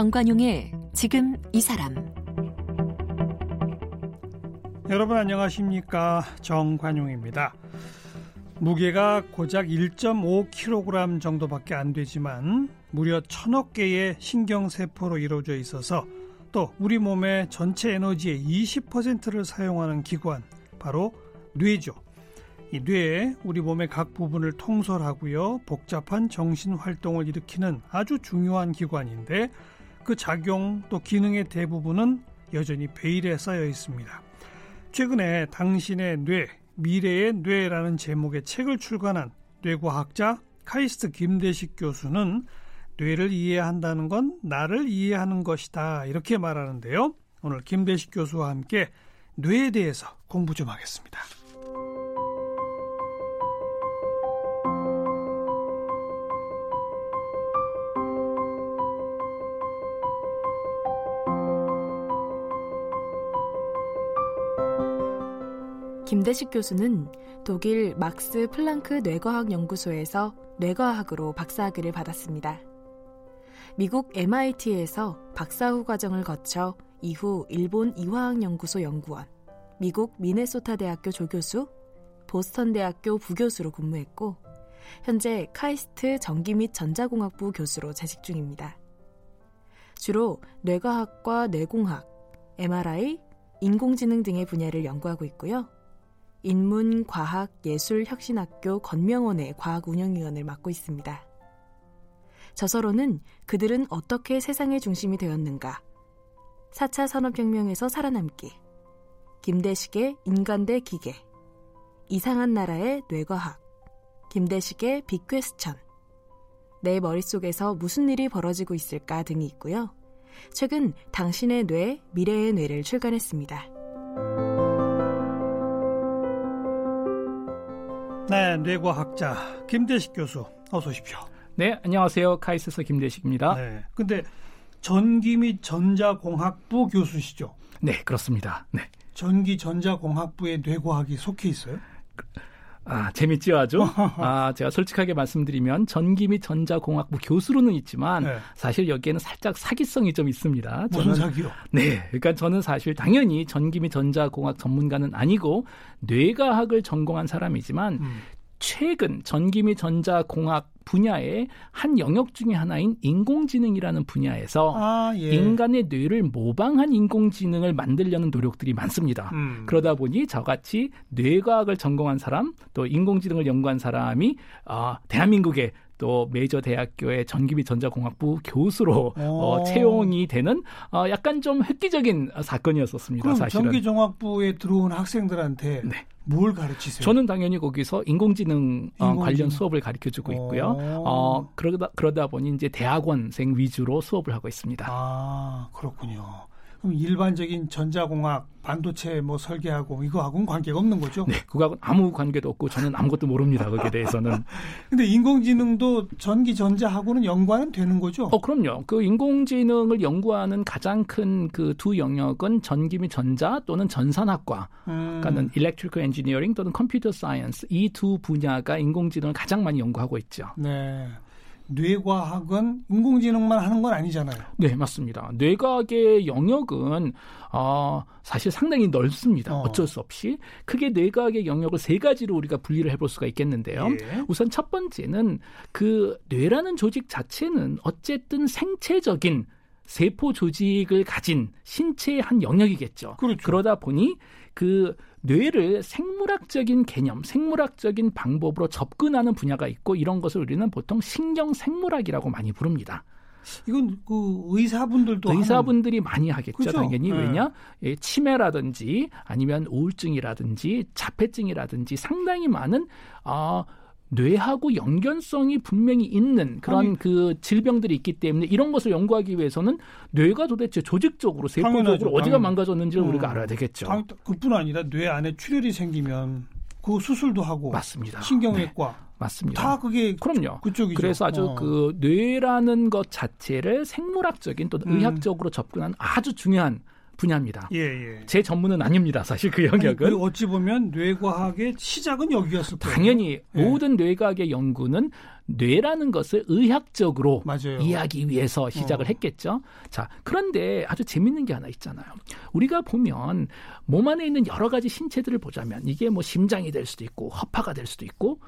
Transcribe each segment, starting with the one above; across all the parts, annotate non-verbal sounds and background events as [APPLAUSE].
정관용의 지금 이 사람 여러분 안녕하십니까 정관용입니다. 무게가 고작 1.5kg 정도밖에 안 되지만 무려 천억 개의 신경세포로 이루어져 있어서 또 우리 몸의 전체 에너지의 20%를 사용하는 기관 바로 뇌죠. 이 뇌에 우리 몸의 각 부분을 통솔하고요 복잡한 정신 활동을 일으키는 아주 중요한 기관인데 그 작용 또 기능의 대부분은 여전히 베일에 쌓여 있습니다. 최근에 당신의 뇌, 미래의 뇌라는 제목의 책을 출간한 뇌과학자 카이스트 김대식 교수는 뇌를 이해한다는 건 나를 이해하는 것이다 이렇게 말하는데요. 오늘 김대식 교수와 함께 뇌에 대해서 공부 좀 하겠습니다. 김대식 교수는 독일 막스 플랑크 뇌과학 연구소에서 뇌과학으로 박사학위를 받았습니다. 미국 MIT에서 박사후 과정을 거쳐 이후 일본 이화학연구소 연구원, 미국 미네소타 대학교 조교수, 보스턴 대학교 부교수로 근무했고 현재 카이스트 전기 및 전자공학부 교수로 재직 중입니다. 주로 뇌과학과 뇌공학, MRI, 인공지능 등의 분야를 연구하고 있고요. 인문과학예술혁신학교 건명원의 과학운영위원을 맡고 있습니다. 저서로는 그들은 어떻게 세상의 중심이 되었는가, 4차 산업혁명에서 살아남기, 김대식의 인간 대 기계, 이상한 나라의 뇌과학, 김대식의 빅퀘스천, 내 머릿속에서 무슨 일이 벌어지고 있을까 등이 있고요. 최근 당신의 뇌, 미래의 뇌를 출간했습니다. 네, 뇌과학자 김대식 교수 어서 오십시오. 네, 안녕하세요. 카이스트 김대식입니다. 네. 근데 전기 및 전자공학부 교수시죠? 네, 그렇습니다. 네. 전기 전자공학부에 뇌과학이 속해 있어요? 아, 재밌죠, 아주? [LAUGHS] 아, 제가 솔직하게 말씀드리면 전기 및 전자공학부 교수로는 있지만 네. 사실 여기에는 살짝 사기성이 좀 있습니다. 무슨 저는, 사기요? 네. 그러니까 저는 사실 당연히 전기 및 전자공학 전문가는 아니고 뇌과학을 전공한 사람이지만 음. 최근 전기 및 전자공학 분야의 한 영역 중의 하나인 인공지능이라는 분야에서 아, 예. 인간의 뇌를 모방한 인공지능을 만들려는 노력들이 많습니다. 음. 그러다 보니 저같이 뇌과학을 전공한 사람 또 인공지능을 연구한 사람이 어, 대한민국의 또 메이저 대학교의 전기 및 전자공학부 교수로 어, 채용이 되는 어, 약간 좀 획기적인 사건이었었습니다. 그럼 사실은. 전기종합부에 들어온 학생들한테 네. 뭘 가르치세요? 저는 당연히 거기서 인공지능, 어, 인공지능. 관련 수업을 가르쳐 주고 있고요. 어, 그러다, 그러다 보니 이제 대학원생 위주로 수업을 하고 있습니다. 아, 그렇군요. 그럼 일반적인 전자공학, 반도체 뭐 설계하고 이거하고는 관계가 없는 거죠? 네, 그거하고는 아무 관계도 없고 저는 아무것도 모릅니다. 거기에 대해서는. [LAUGHS] 근데 인공지능도 전기 전자하고는 연관은 되는 거죠? 어, 그럼요. 그 인공지능을 연구하는 가장 큰 그 두 영역은 전기 및 전자 또는 전산학과, 음. 그러니까는 electrical engineering 또는 computer science 이두 분야가 인공지능을 가장 많이 연구하고 있죠. 네. 뇌과학은 인공지능만 하는 건 아니잖아요. 네, 맞습니다. 뇌과학의 영역은 어, 사실 상당히 넓습니다. 어. 쩔수 없이 크게 뇌과학의 영역을 세 가지로 우리가 분리를 해볼 수가 있겠는데요. 예. 우선 첫 번째는 그 뇌라는 조직 자체는 어쨌든 생체적인 세포 조직을 가진 신체의 한 영역이겠죠. 그렇죠. 그러다 보니 그 뇌를 생물학적인 개념, 생물학적인 방법으로 접근하는 분야가 있고 이런 것을 우리는 보통 신경 생물학이라고 많이 부릅니다. 이건 그 의사분들도 의사분들이 하는... 많이 하겠죠 그렇죠? 당연히 네. 왜냐 예, 치매라든지 아니면 우울증이라든지 자폐증이라든지 상당히 많은 아 뇌하고 연결성이 분명히 있는 그런 아니, 그 질병들이 있기 때문에 이런 것을 연구하기 위해서는 뇌가 도대체 조직적으로 세포적으로 어디가 당연 망가졌는지를 음, 우리가 알아야 되겠죠. 당, 그뿐 아니라 뇌 안에 출혈이 생기면 그 수술도 하고 맞습니다. 신경외과 네. 맞습니다. 다 그게 그럼요. 그쪽이죠. 그래서 아주 어. 그 뇌라는 것 자체를 생물학적인 또 음. 의학적으로 접근한 아주 중요한 분야입니다. 예, 예. 제 전문은 아닙니다. 사실 그 영역은. 아니, 어찌 보면 뇌과학의 시작은 여기였을 거예요. 당연히 예. 모든 뇌과학의 연구는 뇌라는 것을 의학적으로 맞아요. 이해하기 위해서 시작을 어. 했겠죠. 자, 그런데 아주 재밌는 게 하나 있잖아요. 우리가 보면 몸 안에 있는 여러 가지 신체들을 보자면 이게 뭐 심장이 될 수도 있고 허파가 될 수도 있고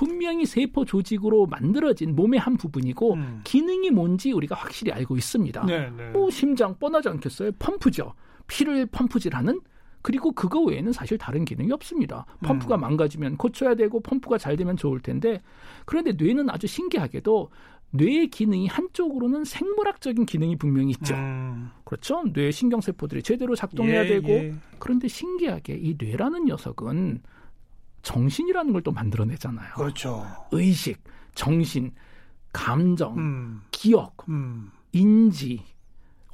분명히 세포 조직으로 만들어진 몸의 한 부분이고 음. 기능이 뭔지 우리가 확실히 알고 있습니다. 네, 네. 뭐 심장 뻔하지 않겠어요? 펌프죠. 피를 펌프질하는 그리고 그거 외에는 사실 다른 기능이 없습니다. 펌프가 음. 망가지면 고쳐야 되고 펌프가 잘 되면 좋을 텐데 그런데 뇌는 아주 신기하게도 뇌의 기능이 한쪽으로는 생물학적인 기능이 분명히 있죠. 음. 그렇죠? 뇌 신경세포들이 제대로 작동해야 예, 되고 예. 그런데 신기하게 이 뇌라는 녀석은 정신이라는 걸 또 만들어내잖아요. 그렇죠. 의식, 정신, 감정, 음. 기억, 음. 인지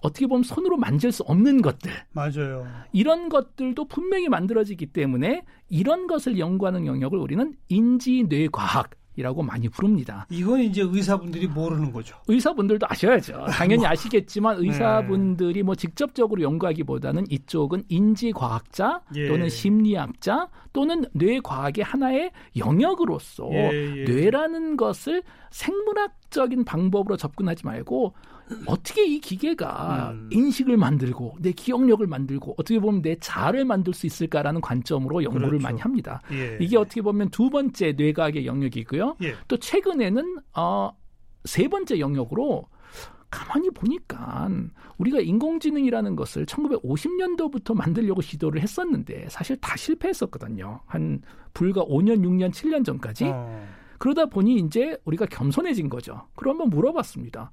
어떻게 보면 손으로 만질 수 없는 것들 맞아요. 이런 것들도 분명히 만들어지기 때문에 이런 것을 연구하는 영역을 우리는 인지뇌과학 이라고 많이 부릅니다. 이건 이제 의사분들이 모르는 거죠. 의사분들도 아셔야죠. 당연히 뭐. 아시겠지만 [LAUGHS] 의사분들이 뭐 직접적으로 연구하기보다는 이쪽은 인지과학자 예. 또는 심리학자 또는 뇌과학의 하나의 영역으로서 예, 예. 뇌라는 것을 생물학적인 방법으로 접근하지 말고 어떻게 이 기계가 음. 인식을 만들고 내 기억력을 만들고 어떻게 보면 내 자아를 만들 수 있을까라는 관점으로 연구를 그렇죠. 많이 합니다. 예. 이게 어떻게 보면 두 번째 뇌과학의 영역이고요. 예. 또 최근에는 어, 세 번째 영역으로 가만히 보니까 우리가 인공지능이라는 것을 1950년도부터 만들려고 시도를 했었는데 사실 다 실패했었거든요. 한 불과 5년, 6년, 7년 전까지. 어. 그러다 보니 이제 우리가 겸손해진 거죠. 그럼 한번 물어봤습니다.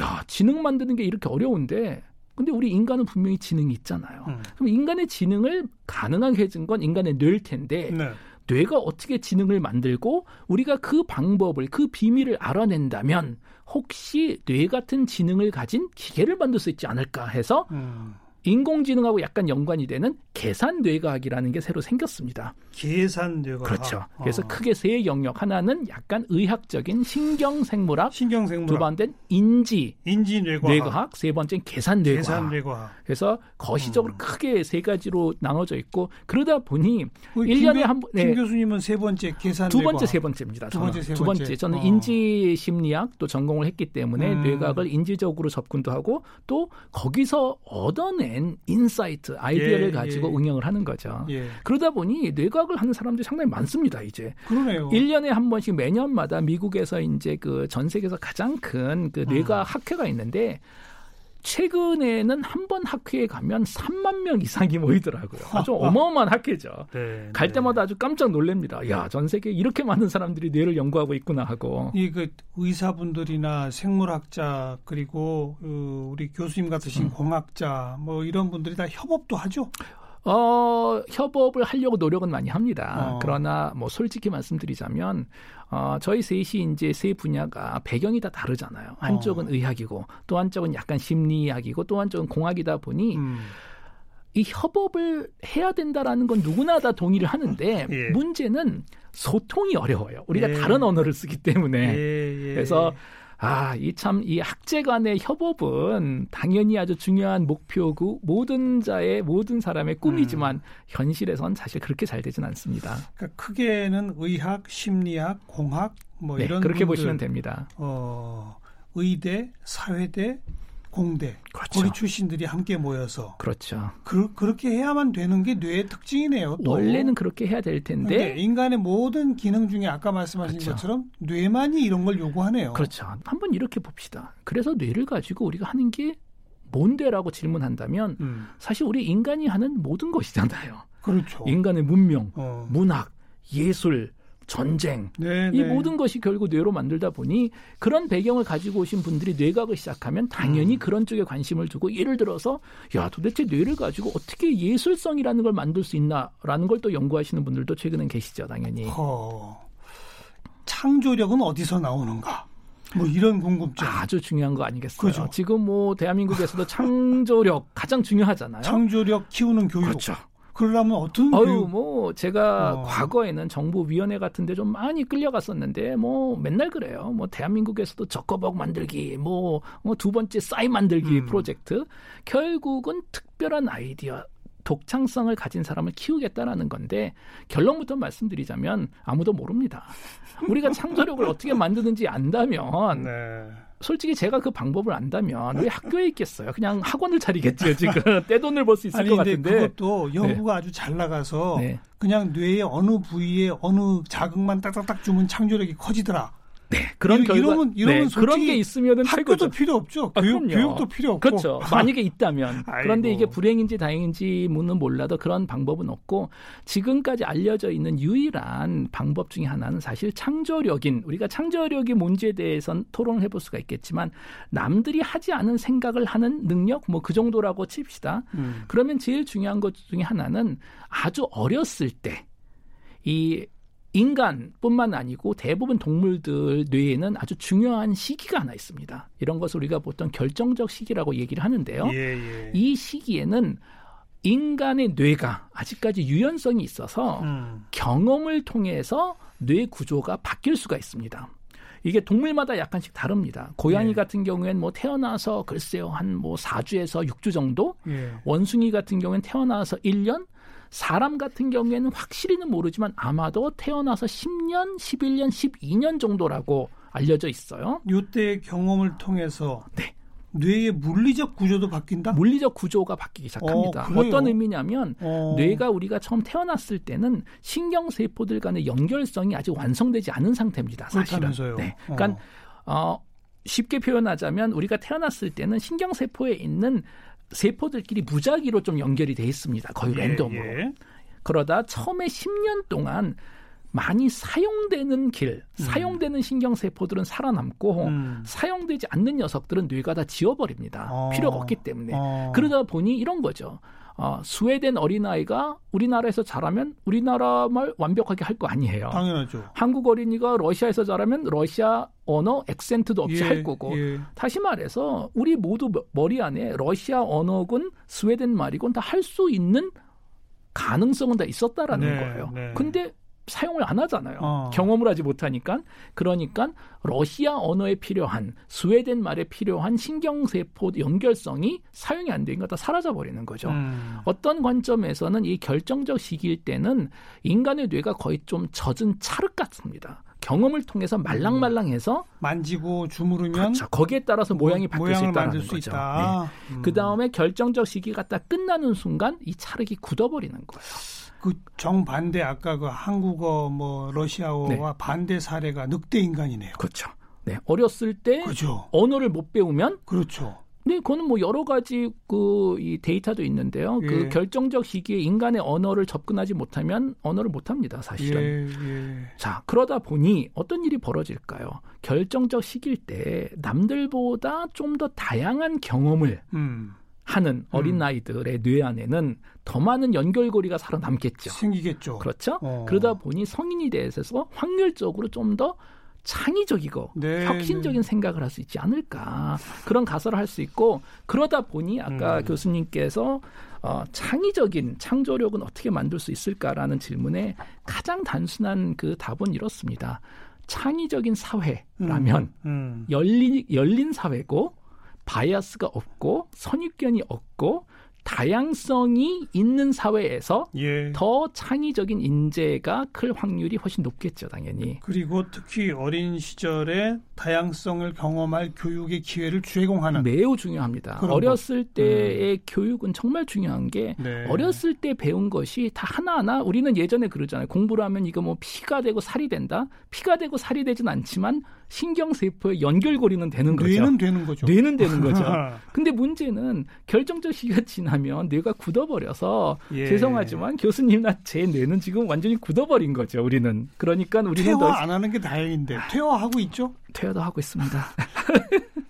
야, 지능 만드는 게 이렇게 어려운데 근데 우리 인간은 분명히 지능이 있잖아요. 음. 그럼 인간의 지능을 가능하게 해준 건 인간의 뇌일 텐데 네. 뇌가 어떻게 지능을 만들고 우리가 그 방법을 그 비밀을 알아낸다면 혹시 뇌 같은 지능을 가진 기계를 만들 수 있지 않을까 해서 음. 인공지능하고 약간 연관이 되는 계산 뇌과학이라는 게 새로 생겼습니다. 계산 뇌과학. 그렇죠. 그래서 어. 크게 세 영역 하나는 약간 의학적인 신경 생물학, 신경 생물학, 두 번째는 인지 인지 뇌과학, 뇌과학, 세 번째는 계산 뇌과학. 계산 뇌과학. 그래서 거시적으로 음. 크게 세 가지로 나눠져 있고 그러다 보니 우리 일김 1년에 교- 한 번, 김 네. 교수님은 세 번째 계산 두 번째, 세 번째입니다. 두. 번째, 세두 번째. 번째. 저는 어. 인지 심리학 또 전공을 했기 때문에 음. 뇌과학을 인지적으로 접근도 하고 또 거기서 얻어 낸 insight, 아이디어를 예, 가지고 예. 응용을 하는 거죠. 예, 그러다 보니 뇌과학을 하는 사람들이 상당히 많습니다, 이제. 그러네요. 1년에 한 번씩 매년마다 미국에서 이제 그 전 세계에서 가장 큰 그 뇌과학 음. 학회가 있는데 최근에는 한 번 학회에 가면 3만 명 이상이 모이더라고요. 아주 어마어마한 학회죠. 네, 갈 네. 때마다 아주 깜짝 놀랍니다. 야, 전 세계에 이렇게 많은 사람들이 뇌를 연구하고 있구나 하고. 이 그 의사분들이나 생물학자 그리고 그 우리 교수님 같으신 음. 공학자 뭐 이런 분들이 다 협업도 하죠. 어, 협업을 하려고 노력은 많이 합니다. 어. 그러나 뭐 솔직히 말씀드리자면 어, 저희 셋이 이제 세 분야가 배경이 다 다르잖아요. 한쪽은 어. 의학이고 또 한쪽은 약간 심리학이고 또 한쪽은 공학이다 보니 음. 이 협업을 해야 된다라는 건 누구나 다 동의를 하는데 [LAUGHS] 예. 문제는 소통이 어려워요. 우리가 예. 다른 언어를 쓰기 때문에. 예, 예. 그래서 아, 이참이 학제 간의 협업은 당연히 아주 중요한 목표고 모든 자의 모든 사람의 꿈이지만 음. 현실에선 사실 그렇게 잘 되진 않습니다. 그러니까 크게는 의학, 심리학, 공학 뭐 네, 이런 그렇게 분들, 보시면 됩니다. 어, 의대, 사회대, 공대 그렇죠. 거기 출신들이 함께 모여서 그렇죠. 그, 렇게 해야만 되는 게 뇌의 특징이네요. 또. 원래는 그렇게 해야 될 텐데 인간의 모든 기능 중에 아까 말씀하신 그렇죠. 것처럼 뇌만이 이런 걸 요구하네요. 그렇죠. 한번 이렇게 봅시다. 그래서 뇌를 가지고 우리가 하는 게 뭔데라고 질문한다면 음, 사실 우리 인간이 하는 모든 것이잖아요. 그렇죠. 인간의 문명, 어. 문학, 예술, 전쟁 네, 이 네. 모든 것이 결국 뇌로 만들다 보니 그런 배경을 가지고 오신 분들이 뇌과학을 시작하면 당연히 음. 그런 쪽에 관심을 두고 예를 들어서 야 도대체 뇌를 가지고 어떻게 예술성이라는 걸 만들 수 있나라는 걸 또 연구하시는 분들도 최근엔 계시죠 당연히 허, 창조력은 어디서 나오는가? 뭐 이런 궁금증. 아주 중요한 거 아니겠어요? 그죠. 지금 뭐 대한민국에서도 창조력 가장 중요하잖아요. 창조력 키우는 교육. 그렇죠. 그러려면 어떤 교육? 뭐 제가 어. 과거에는 정부위원회 같은데 좀 많이 끌려갔었는데 뭐 맨날 그래요. 뭐 대한민국에서도 적거복 만들기, 뭐 두 번째 싸이 만들기 음. 프로젝트. 결국은 특별한 아이디어. 독창성을 가진 사람을 키우겠다라는 건데 결론부터 말씀드리자면 아무도 모릅니다. 우리가 창조력을 어떻게 만드는지 안다면 [LAUGHS] 네. 솔직히 제가 그 방법을 안다면 왜 학교에 있겠어요? 그냥 학원을 차리겠죠 지금 [LAUGHS] 떼돈을 벌 수 있을 아니 것 같은데. 그것도 연구가 아주 잘 나가서 네. 그냥 뇌의 어느 부위에 어느 자극만 딱딱딱 주면 창조력이 커지더라. 네, 그런 이- 결과 이러면- 이러면 네, 그런 게 있으면은 학교도. 필요 없죠. 아, 교육. 교육도 필요 없고. 그렇죠. 만약에 있다면. [LAUGHS] 아이고. 그런데 이게 불행인지 다행인지는 몰라도 그런 방법은 없고 지금까지 알려져 있는 유일한 방법 중에 하나는 사실 창조력인 우리가 창조력의 문제에 대해선 토론을 해볼 수가 있겠지만 남들이 하지 않은 생각을 하는 능력 뭐 그 정도라고 칩시다. 음. 그러면 제일 중요한 것 중에 하나는 아주 어렸을 때 이 인간뿐만 아니고 대부분 동물들 뇌에는 아주 중요한 시기가 하나 있습니다. 이런 것을 우리가 보통 결정적 시기라고 얘기를 하는데요. 예, 예. 이 시기에는 인간의 뇌가 아직까지 유연성이 있어서 음. 경험을 통해서 뇌 구조가 바뀔 수가 있습니다. 이게 동물마다 약간씩 다릅니다. 고양이 네. 같은 경우에는 뭐 태어나서 글쎄요 한 뭐 4주에서 6주 정도 예. 원숭이 같은 경우에는 태어나서 1년, 사람 같은 경우에는 확실히는 모르지만 아마도 태어나서 10년, 11년, 12년 정도라고 알려져 있어요. 요때의 경험을 통해서 네. 뇌의 물리적 구조도 바뀐다? 물리적 구조가 바뀌기 시작합니다. 어? 어떤 의미냐면 어. 뇌가 우리가 처음 태어났을 때는 신경 세포들 간의 연결성이 아직 완성되지 않은 상태입니다. 사실은. 그렇다면서요. 네. 어. 그러니까 어, 쉽게 표현하자면 우리가 태어났을 때는 신경 세포에 있는 세포들끼리 무작위로 좀 연결이 돼 있습니다. 거의 예, 랜덤으로. 예. 그러다 처음에 10년 동안 많이 사용되는 길, 사용되는 신경세포들은 살아남고 음. 사용되지 않는 녀석들은 뇌가 다 지워버립니다. 어. 필요가 없기 때문에. 어. 그러다 보니 이런 거죠. 어, 스웨덴 어린아이가 우리나라에서 자라면 우리나라 말 완벽하게 할 거 아니에요. 당연하죠. 한국 어린이가 러시아에서 자라면 러시아 언어 액센트도 없이 예, 할 거고 예. 다시 말해서 우리 모두 머- 머리 안에 러시아 언어군 스웨덴 말이군 다 할 수 있는 가능성은 다 있었다라는 네, 거예요. 네. 근데 사용을 안 하잖아요. 어. 경험을 하지 못하니까. 그러니까 러시아 언어에 필요한 스웨덴 말에 필요한 신경세포 연결성이 사용이 안 되니까 다 사라져 버리는 거죠. 음. 어떤 관점에서는 이 결정적 시기일 때는 인간의 뇌가 거의 좀 젖은 찰흙 같습니다. 경험을 통해서 말랑말랑해서 만지고 주무르면 그렇죠. 거기에 따라서 모양이 바뀔 수 있다는 수 거죠. 있다. 네. 음. 그 다음에 결정적 시기가 딱 끝나는 순간 이 찰흙이 굳어버리는 거예요. 그 정반대 아까 그 한국어 뭐 러시아어와 반대 사례가 늑대 인간이네요. 그렇죠. 네, 어렸을 때 그죠. 언어를 못 배우면 그렇죠. 네, 그거는 뭐 여러 가지 그 이 데이터도 있는데요. 예. 그 결정적 시기에 인간의 언어를 접근하지 못하면 언어를 못 합니다, 사실은. 예, 예. 자, 그러다 보니 어떤 일이 벌어질까요? 결정적 시기일 때 남들보다 좀 더 다양한 경험을 음. 하는 어린 아이들의 뇌 안에는 더 많은 연결고리가 살아남겠죠. 생기겠죠. 그렇죠? 어. 그러다 보니 성인이 돼서 확률적으로 좀 더 창의적이고 네, 혁신적인 생각을 할 수 있지 않을까 그런 가설을 할 수 있고 그러다 보니 아까 음. 교수님께서 어, 창의적인 창조력은 어떻게 만들 수 있을까라는 질문에 가장 단순한 그 답은 이렇습니다. 창의적인 사회라면 음. 열린 열린 사회고 바이아스가 없고 선입견이 없고 다양성이 있는 사회에서 예. 더 창의적인 인재가 클 확률이 훨씬 높겠죠, 당연히. 그리고 특히 어린 시절에 다양성을 경험할 교육의 기회를 제공하는 매우 중요합니다. 어렸을 때의 교육은 정말 중요한 게 네. 어렸을 때 배운 것이 다 하나하나 우리는 예전에 그러잖아요. 공부를 하면 이거 뭐 피가 되고 살이 된다. 피가 되고 살이 되진 않지만 신경 세포의 연결고리는 되는 거죠. 뇌는 되는 거죠. 뇌는 되는 거죠. [LAUGHS] 근데 문제는 결정적 시기가 지나면 뇌가 굳어버려서 예. 죄송하지만 교수님나 제 뇌는 지금 완전히 굳어버린 거죠. 우리는 그러니까 우리는 더 퇴화 안 하는 게 다행인데 퇴화하고 있죠. 퇴화도 하고 있습니다. [LAUGHS]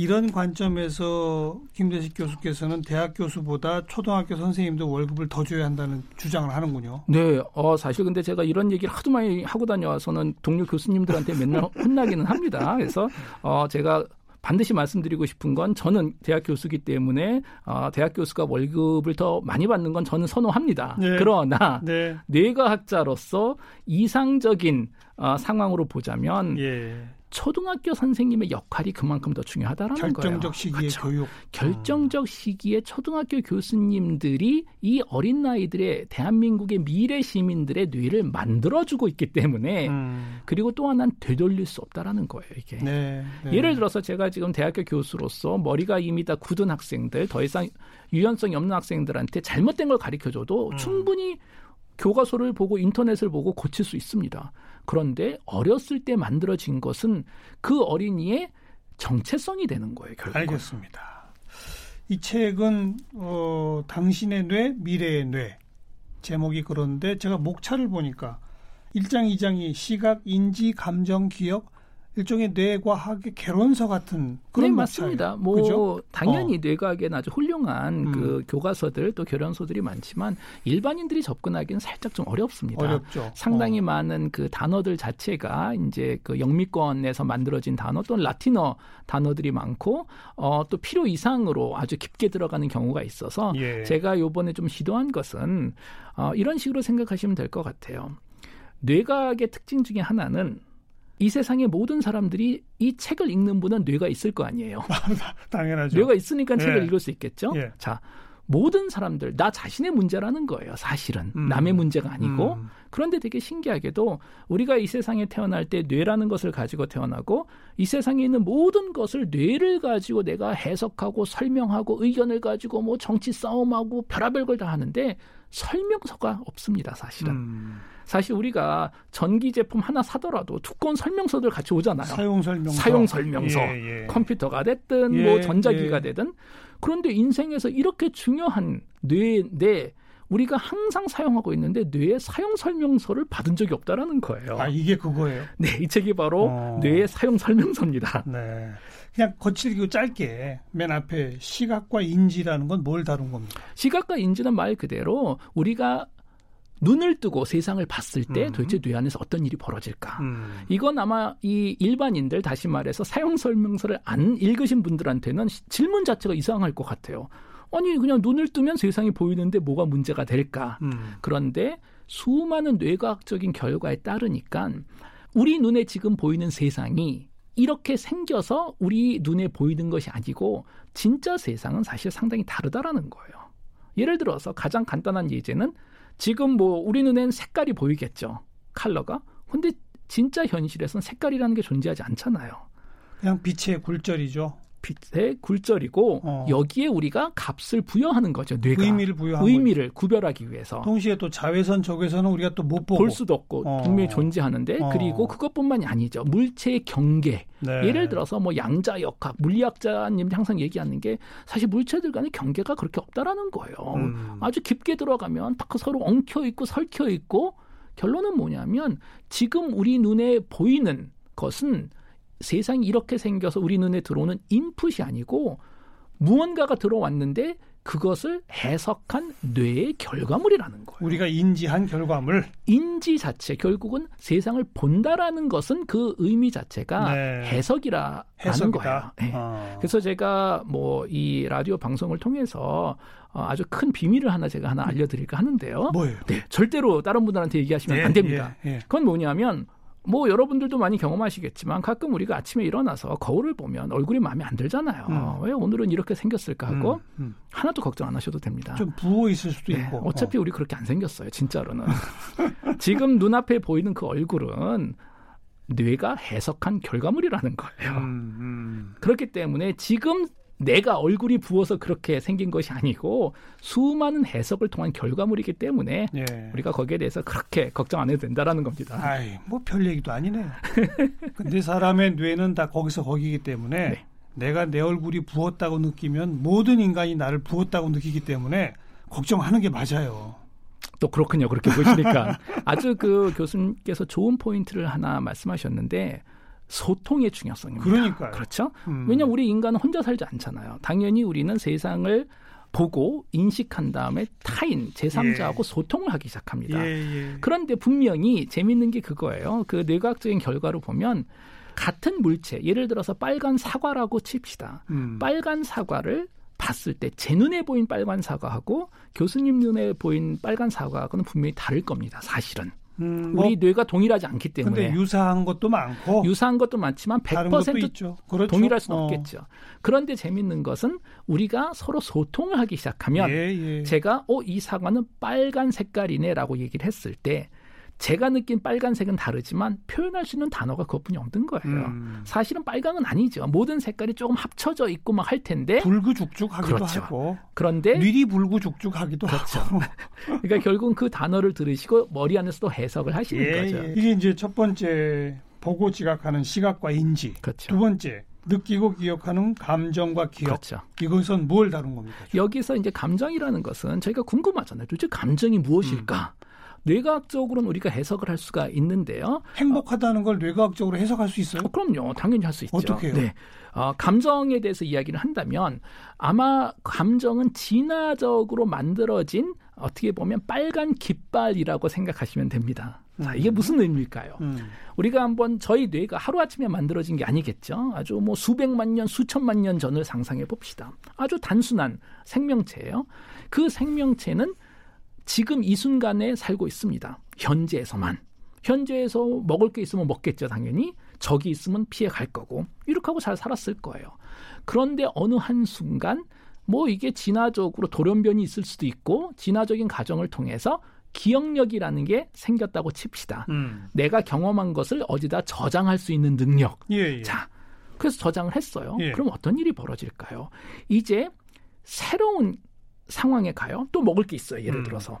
이런 관점에서 김대식 교수께서는 대학 교수보다 초등학교 선생님도 월급을 더 줘야 한다는 주장을 하는군요. 네, 어, 사실 근데 제가 이런 얘기를 하도 많이 하고 다녀와서는 동료 교수님들한테 맨날 [LAUGHS] 혼나기는 합니다. 그래서 어, 제가 반드시 말씀드리고 싶은 건 저는 대학 교수기 때문에 어, 대학 교수가 월급을 더 많이 받는 건 저는 선호합니다. 네. 그러나 네. 뇌과학자로서 이상적인 어, 상황으로 보자면 예. 초등학교 선생님의 역할이 그만큼 더 중요하다라는 결정적 거예요. 결정적 시기의 그렇죠. 교육. 결정적 시기에 초등학교 교수님들이 이 어린 나이들의 대한민국의 미래 시민들의 뇌를 만들어주고 있기 때문에 음. 그리고 또 하나는 되돌릴 수 없다라는 거예요. 이게 네, 네. 예를 들어서 제가 지금 대학교 교수로서 머리가 이미 다 굳은 학생들, 더 이상 유연성이 없는 학생들한테 잘못된 걸 가르쳐줘도 음. 충분히 교과서를 보고 인터넷을 보고 고칠 수 있습니다. 그런데 어렸을 때 만들어진 것은 그 어린이의 정체성이 되는 거예요. 결국. 알겠습니다. 이 책은 어, 당신의 뇌, 미래의 뇌 제목이 그런데 제가 목차를 보니까 1장, 2장이 시각, 인지, 감정, 기억, 일종의 뇌과학의 개론서 같은 그런 네, 맞습니다. 뭐 그죠? 당연히 어. 뇌과학에는 아주 훌륭한 음. 그 교과서들 또 결론서들이 많지만 일반인들이 접근하기는 살짝 좀 어렵습니다. 어렵죠. 상당히 어. 많은 그 단어들 자체가 이제 그 영미권에서 만들어진 단어 또는 라틴어 단어들이 많고 어, 또 필요 이상으로 아주 깊게 들어가는 경우가 있어서 예. 제가 요번에 좀 시도한 것은 어, 이런 식으로 생각하시면 될 것 같아요. 뇌과학의 특징 중에 하나는 이 세상의 모든 사람들이 이 책을 읽는 분은 뇌가 있을 거 아니에요. [LAUGHS] 당연하죠. 뇌가 있으니까 예. 책을 읽을 수 있겠죠. 예. 자, 모든 사람들 나 자신의 문제라는 거예요. 사실은 음. 남의 문제가 아니고 음. 그런데 되게 신기하게도 우리가 이 세상에 태어날 때 뇌라는 것을 가지고 태어나고 이 세상에 있는 모든 것을 뇌를 가지고 내가 해석하고 설명하고 의견을 가지고 뭐 정치 싸움하고 별의별 걸 다 하는데 설명서가 없습니다. 사실은. 음. 사실 우리가 전기 제품 하나 사더라도 두꺼운 설명서들 같이 오잖아요. 사용 설명서. 사용 설명서. 예, 예. 컴퓨터가 됐든 예, 뭐 전자기가 예. 되든 그런데 인생에서 이렇게 중요한 뇌, 뇌 우리가 항상 사용하고 있는데 뇌의 사용 설명서를 받은 적이 없다라는 거예요. 아 이게 그거예요? 네, 이 책이 바로 어. 뇌의 사용 설명서입니다. 네, 그냥 거칠고 짧게 맨 앞에 시각과 인지라는 건 뭘 다룬 겁니까? 시각과 인지는 말 그대로 우리가 눈을 뜨고 세상을 봤을 때 음. 도대체 뇌 안에서 어떤 일이 벌어질까? 음. 이건 아마 이 일반인들 다시 말해서 사용 설명서를 안 읽으신 분들한테는 질문 자체가 이상할 것 같아요. 아니 그냥 눈을 뜨면 세상이 보이는데 뭐가 문제가 될까? 음. 그런데 수많은 뇌과학적인 결과에 따르니까 우리 눈에 지금 보이는 세상이 이렇게 생겨서 우리 눈에 보이는 것이 아니고 진짜 세상은 사실 상당히 다르다라는 거예요. 예를 들어서 가장 간단한 예제는 지금 뭐 우리 눈엔 색깔이 보이겠죠. 컬러가. 근데 진짜 현실에서는 색깔이라는 게 존재하지 않잖아요. 그냥 빛의 굴절이죠. 빛의 굴절이고 어. 여기에 우리가 값을 부여하는 거죠. 뇌가 의미를 부여하는 의미를 거죠. 구별하기 위해서. 동시에 또 자외선 적외선은 우리가 또 못 보고 볼 수도 없고 어. 분명히 존재하는데 어. 그리고 그것뿐만이 아니죠. 물체의 경계. 네. 예를 들어서 뭐 양자 역학 물리학자님이 항상 얘기하는 게 사실 물체들 간의 경계가 그렇게 없다라는 거예요. 음. 아주 깊게 들어가면 딱 서로 엉켜 있고 설켜 있고 결론은 뭐냐면 지금 우리 눈에 보이는 것은 세상이 이렇게 생겨서 우리 눈에 들어오는 인풋이 아니고 무언가가 들어왔는데 그것을 해석한 뇌의 결과물이라는 거예요. 우리가 인지한 결과물. 인지 자체 결국은 세상을 본다라는 것은 그 의미 자체가 네. 해석이라는 해석이다. 거예요. 네. 어. 그래서 제가 뭐 이 라디오 방송을 통해서 어, 아주 큰 비밀을 하나 제가 하나 알려드릴까 하는데요. 뭐예요? 네, 절대로 다른 분들한테 얘기하시면 예, 안 됩니다. 예, 예. 그건 뭐냐면 뭐 여러분들도 많이 경험하시겠지만 가끔 우리가 아침에 일어나서 거울을 보면 얼굴이 마음에 안 들잖아요. 음. 왜 오늘은 이렇게 생겼을까 하고 음, 음. 하나도 걱정 안 하셔도 됩니다. 좀 부어 있을 수도 네, 있고. 어차피 어. 우리 그렇게 안 생겼어요. 진짜로는. [LAUGHS] 지금 눈앞에 보이는 그 얼굴은 뇌가 해석한 결과물이라는 거예요. 음, 음. 그렇기 때문에 지금 내가 얼굴이 부어서 그렇게 생긴 것이 아니고 수많은 해석을 통한 결과물이기 때문에 예. 우리가 거기에 대해서 그렇게 걱정 안 해도 된다라는 겁니다. 아이, 뭐 별 얘기도 아니네요. 근데 사람의 뇌는 다 거기서 거기기 때문에 네. 내가 내 얼굴이 부었다고 느끼면 모든 인간이 나를 부었다고 느끼기 때문에 걱정하는 게 맞아요. 또 그렇군요. 그렇게 보시니까 아주 그 교수님께서 좋은 포인트를 하나 말씀하셨는데 소통의 중요성입니다. 그러니까요. 그렇죠? 음. 왜냐하면 우리 인간은 혼자 살지 않잖아요. 당연히 우리는 세상을 보고 인식한 다음에 타인 제3자하고 예. 소통을 하기 시작합니다. 예, 예. 그런데 분명히 재밌는 게 그거예요. 그 뇌과학적인 결과로 보면 같은 물체, 예를 들어서 빨간 사과라고 칩시다. 음. 빨간 사과를 봤을 때 제 눈에 보인 빨간 사과하고 교수님 눈에 보인 빨간 사과하고는 분명히 다를 겁니다. 사실은. 음, 우리 뭐, 뇌가 동일하지 않기 때문에. 근데 유사한 것도 많고. 유사한 것도 많지만 100% 그렇죠. 동일할 수는 어. 없겠죠. 그런데 재밌는 것은 우리가 서로 소통을 하기 시작하면 예, 예. 제가 어, 이 사과는 빨간 색깔이네라고 얘기를 했을 때 제가 느낀 빨간색은 다르지만 표현할 수 있는 단어가 그것뿐이 없는 거예요. 음. 사실은 빨강은 아니죠. 모든 색깔이 조금 합쳐져 있고 막 할 텐데 불구죽죽하기도 그렇죠. 하고 그런데 뉘리 불구죽죽하기도 그렇죠. 하고 [LAUGHS] 그러니까 결국은 그 단어를 들으시고 머리 안에서도 해석을 하시는 예, 거죠. 예. 이게 이제 첫 번째 보고 지각하는 시각과 인지. 그렇죠. 두 번째 느끼고 기억하는 감정과 기억. 그렇죠. 이것은 뭘 다룬 겁니까? 여기서 이제 감정이라는 것은 저희가 궁금하잖아요. 도대체 감정이 무엇일까? 음. 뇌과학적으로는 우리가 해석을 할 수가 있는데요. 행복하다는 걸 뇌과학적으로 해석할 수 있어요? 어, 그럼요. 당연히 할 수 있죠. 어떻게요? 네. 어, 감정에 대해서 이야기를 한다면 아마 감정은 진화적으로 만들어진 어떻게 보면 빨간 깃발이라고 생각하시면 됩니다. 자, 이게 음. 무슨 의미일까요? 음. 우리가 한번 저희 뇌가 하루아침에 만들어진 게 아니겠죠. 아주 뭐 수백만 년, 수천만 년 전을 상상해 봅시다. 아주 단순한 생명체예요. 그 생명체는 지금 이 순간에 살고 있습니다. 현재에서만. 현재에서 먹을 게 있으면 먹겠죠, 당연히. 적이 있으면 피해 갈 거고. 이렇게 하고 잘 살았을 거예요. 그런데 어느 한순간 뭐 이게 진화적으로 돌연변이 있을 수도 있고 진화적인 과정을 통해서 기억력이라는 게 생겼다고 칩시다. 음. 내가 경험한 것을 어디다 저장할 수 있는 능력. 예, 예. 자, 그래서 저장을 했어요. 예. 그럼 어떤 일이 벌어질까요? 이제 새로운 상황에 가요. 또 먹을 게 있어요. 예를 음. 들어서.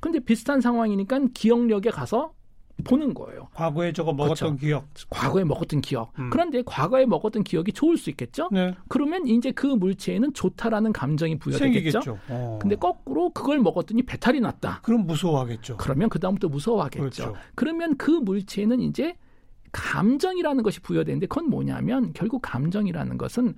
근데 비슷한 상황이니까 기억력에 가서 보는 거예요. 과거에 저거 먹었던 그렇죠. 기억. 과거에 먹었던 기억. 음. 그런데 과거에 먹었던 기억이 좋을 수 있겠죠? 네. 그러면 이제 그 물체에는 좋다라는 감정이 부여되겠죠. 어. 근데 거꾸로 그걸 먹었더니 배탈이 났다. 그럼 무서워하겠죠. 그러면 그다음부터 무서워하겠죠. 그렇죠. 그러면 그 물체에는 이제 감정이라는 것이 부여되는데 그건 뭐냐면 결국 감정이라는 것은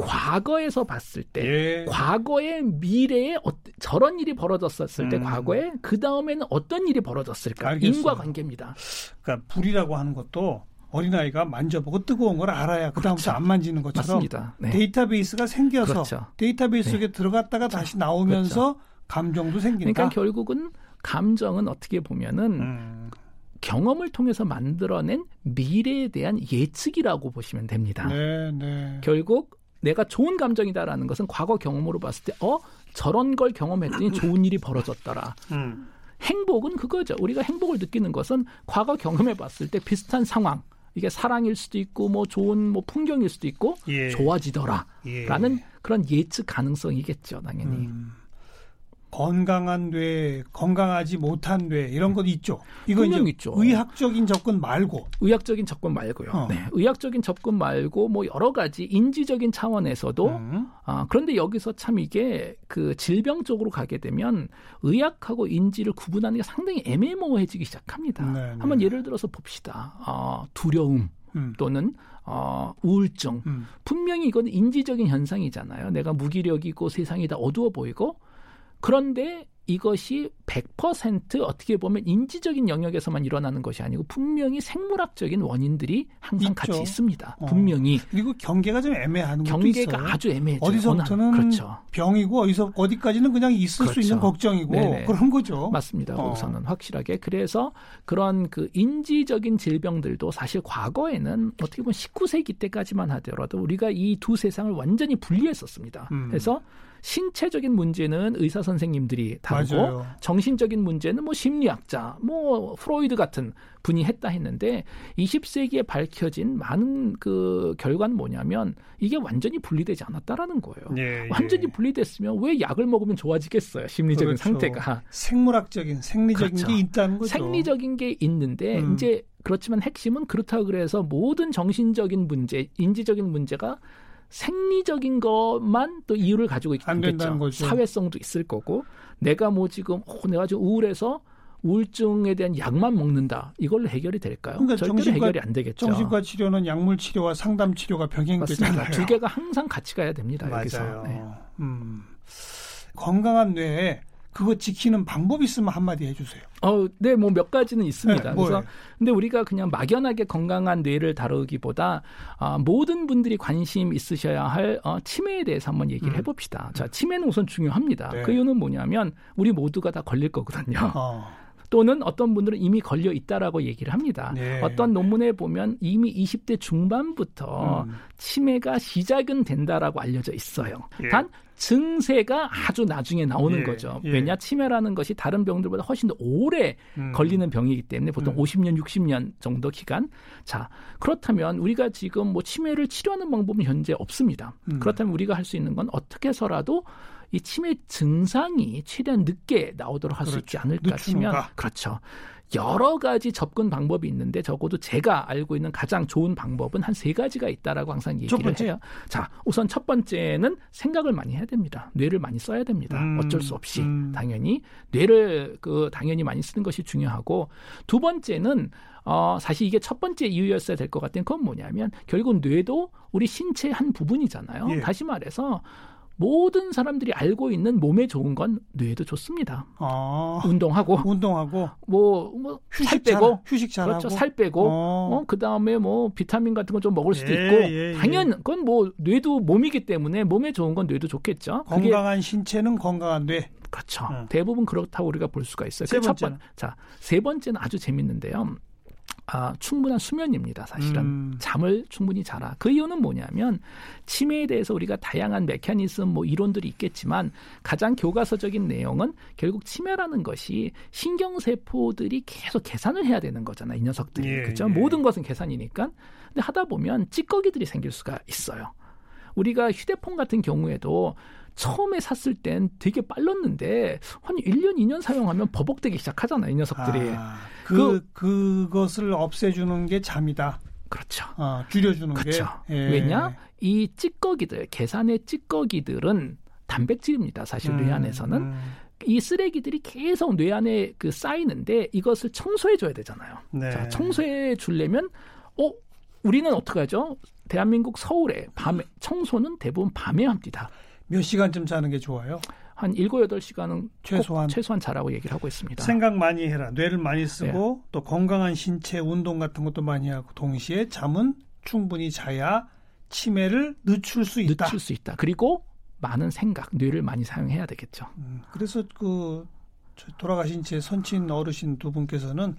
과거에서 봤을 때 예. 과거의 미래에 어, 저런 일이 벌어졌었을 때 음. 과거에 그 다음에는 어떤 일이 벌어졌을까 알겠어요. 인과관계입니다. 그러니까 불이라고 하는 것도 어린아이가 만져보고 뜨거운 걸 알아야 그 다음부터 그렇죠. 안 만지는 것처럼 네. 데이터베이스가 생겨서 그렇죠. 데이터베이스 속에 네. 들어갔다가 다시 나오면서 그렇죠. 감정도 생긴다. 그러니까 결국은 감정은 어떻게 보면은 음. 경험을 통해서 만들어낸 미래에 대한 예측이라고 보시면 됩니다. 네, 네. 결국 내가 좋은 감정이다라는 것은 과거 경험으로 봤을 때, 어, 저런 걸 경험했더니 좋은 일이 벌어졌더라. [LAUGHS] 음. 행복은 그거죠. 우리가 행복을 느끼는 것은 과거 경험해 봤을 때 비슷한 상황, 이게 사랑일 수도 있고 뭐 좋은 뭐 풍경일 수도 있고 예. 좋아지더라라는 예. 그런 예측 가능성이겠죠, 당연히. 음. 건강한 뇌, 건강하지 못한 뇌 이런 것 있죠. 이건 이제 있죠. 의학적인 접근 말고 의학적인 접근 말고요. 어. 네, 의학적인 접근 말고 뭐 여러 가지 인지적인 차원에서도 음. 아, 그런데 여기서 참 이게 그 질병 쪽으로 가게 되면 의학하고 인지를 구분하는 게 상당히 애매모호해지기 시작합니다. 네, 네. 한번 예를 들어서 봅시다. 어, 두려움 음. 또는 어, 우울증. 음. 분명히 이건 인지적인 현상이잖아요. 내가 무기력이고 세상이 다 어두워 보이고 그런데 이것이 100% 어떻게 보면 인지적인 영역에서만 일어나는 것이 아니고 분명히 생물학적인 원인들이 항상 있죠. 같이 있습니다. 어. 분명히. 그리고 경계가 좀 애매한 경계가 있어요. 아주 애매해요. 어디서부터는 그렇죠. 병이고 어디서 어디까지는 그냥 있을 그렇죠. 수 있는 그렇죠. 걱정이고 네네. 그런 거죠. 맞습니다. 어. 거기서는 확실하게. 그래서 그런 그 인지적인 질병들도 사실 과거에는 어떻게 보면 19세기 때까지만 하더라도 우리가 이 두 세상을 완전히 분리했었습니다. 음. 그래서 신체적인 문제는 의사 선생님들이 다 루고 맞아요. 정신적인 문제는 뭐 심리학자, 뭐 프로이드 같은 분이 했다 했는데 20세기에 밝혀진 많은 그 결과는 뭐냐면 이게 완전히 분리되지 않았다라는 거예요. 예, 예. 완전히 분리됐으면 왜 약을 먹으면 좋아지겠어요? 심리적인 그렇죠. 상태가 생물학적인 생리적인 그렇죠. 게 있다는 거죠. 생리적인 게 있는데 음. 이제 그렇지만 핵심은 그렇다고 그래서 모든 정신적인 문제, 인지적인 문제가 생리적인 것만 또 이유를 가지고 있겠죠. 사회성도 있을 거고 내가 뭐 지금 어, 내가 지금 우울해서 우울증에 대한 약만 먹는다. 이걸로 해결이 될까요? 그러니까 절대로 정신과, 해결이 안 되겠죠. 정신과 치료는 약물 치료와 상담 치료가 병행되잖아요. 두 개가 항상 같이 가야 됩니다. 맞아요. 여기서. 네. 음. 건강한 뇌에 그거 지키는 방법 있으면 한마디 해주세요. 어, 네, 뭐 몇 가지는 있습니다. 네, 그래서? 근데 우리가 그냥 막연하게 건강한 뇌를 다루기보다 아, 모든 분들이 관심 있으셔야 할 어, 치매에 대해서 한번 얘기를 음. 해봅시다. 자, 치매는 우선 중요합니다. 네. 그 이유는 뭐냐면 우리 모두가 다 걸릴 거거든요. 어, 또는 어떤 분들은 이미 걸려 있다라고 얘기를 합니다. 네. 어떤 논문에 보면 이미 20대 중반부터 음. 치매가 시작은 된다라고 알려져 있어요. 예. 단 증세가 아주 나중에 나오는 예, 거죠. 예. 왜냐 치매라는 것이 다른 병들보다 훨씬 더 오래 음. 걸리는 병이기 때문에 보통 음. 50년, 60년 정도 기간. 자, 그렇다면 우리가 지금 뭐 치매를 치료하는 방법은 현재 없습니다. 음. 그렇다면 우리가 할 수 있는 건 어떻게 해서라도 이 치매 증상이 최대한 늦게 나오도록 할수 있지 그렇죠. 않을까 늦추는가? 치면 그렇죠. 여러 가지 접근 방법이 있는데 적어도 제가 알고 있는 가장 좋은 방법은 한 세 가지가 있다라고 항상 첫 얘기를 번째. 해요. 자, 우선 첫 번째는 생각을 많이 해야 됩니다. 뇌를 많이 써야 됩니다. 음, 어쩔 수 없이 음. 당연히 뇌를 그 당연히 많이 쓰는 것이 중요하고 두 번째는 어 사실 이게 첫 번째 이유였어야 될 것 같은 건 뭐냐면 결국 뇌도 우리 신체의 한 부분이잖아요. 예. 다시 말해서 모든 사람들이 알고 있는 몸에 좋은 건 뇌도 좋습니다. 어, 운동하고 운동하고 뭐뭐살 휴식 빼고 잘, 휴식 잘하고 그렇죠. 살 빼고 어. 어, 그 다음에 뭐 비타민 같은 거 좀 먹을 수도 예, 있고 예, 예. 당연 그건 뭐 뇌도 몸이기 때문에 몸에 좋은 건 뇌도 좋겠죠. 건강한 신체는 건강한 뇌. 그렇죠. 어. 대부분 그렇다고 우리가 볼 수가 있어요. 세그 첫? 번, 자, 세 번째는 아주 재밌는데요. 아, 충분한 수면입니다, 사실은. 음. 잠을 충분히 자라. 그 이유는 뭐냐면, 치매에 대해서 우리가 다양한 메커니즘, 뭐 이론들이 있겠지만, 가장 교과서적인 내용은 결국 치매라는 것이 신경세포들이 계속 계산을 해야 되는 거잖아요, 이 녀석들이. 예, 그죠? 예. 모든 것은 계산이니까. 근데 하다 보면 찌꺼기들이 생길 수가 있어요. 우리가 휴대폰 같은 경우에도 처음에 샀을 땐 되게 빨랐는데 한 1년, 2년 사용하면 버벅대기 시작하잖아요, 이 녀석들이. 아, 그, 그, 것을 없애주는 게 잠이다. 그렇죠. 어, 줄여주는 그렇죠. 게. 예. 왜냐? 이 찌꺼기들, 계산의 찌꺼기들은 단백질입니다. 사실 뇌 안에서는 음, 이 쓰레기들이 계속 뇌 안에 그 쌓이는데 이것을 청소해 줘야 되잖아요. 네. 자, 청소해 주려면 어 우리는 어떻게 하죠? 대한민국 서울에 밤에 청소는 대부분 밤에 합니다. 몇 시간쯤 자는 게 좋아요? 한 7, 8시간은 최소한. 최소한 자라고 얘기를 하고 있습니다. 생각 많이 해라. 뇌를 많이 쓰고 네. 또 건강한 신체 운동 같은 것도 많이 하고 동시에 잠은 충분히 자야 치매를 늦출 수 있다. 늦출 수 있다. 그리고 많은 생각, 뇌를 많이 사용해야 되겠죠. 음, 그래서 그 저- 돌아가신 제 선친 어르신 두 분께서는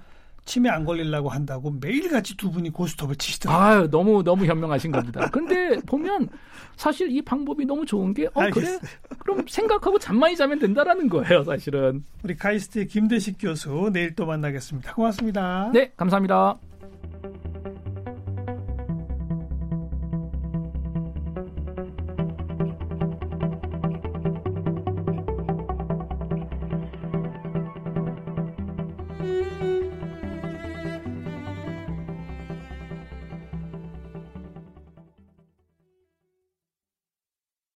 치매 안 걸리려고 한다고 매일같이 두 분이 고스톱을 치시더라고요. 아유, 너무 너무 현명하신 겁니다. 근데 보면 사실 이 방법이 너무 좋은 게어 그래? 알겠어요. 그럼 생각하고 잠만이 자면 된다라는 거예요, 사실은. 우리 카이스트의 김대식 교수 내일 또 만나겠습니다. 고맙습니다. 네, 감사합니다.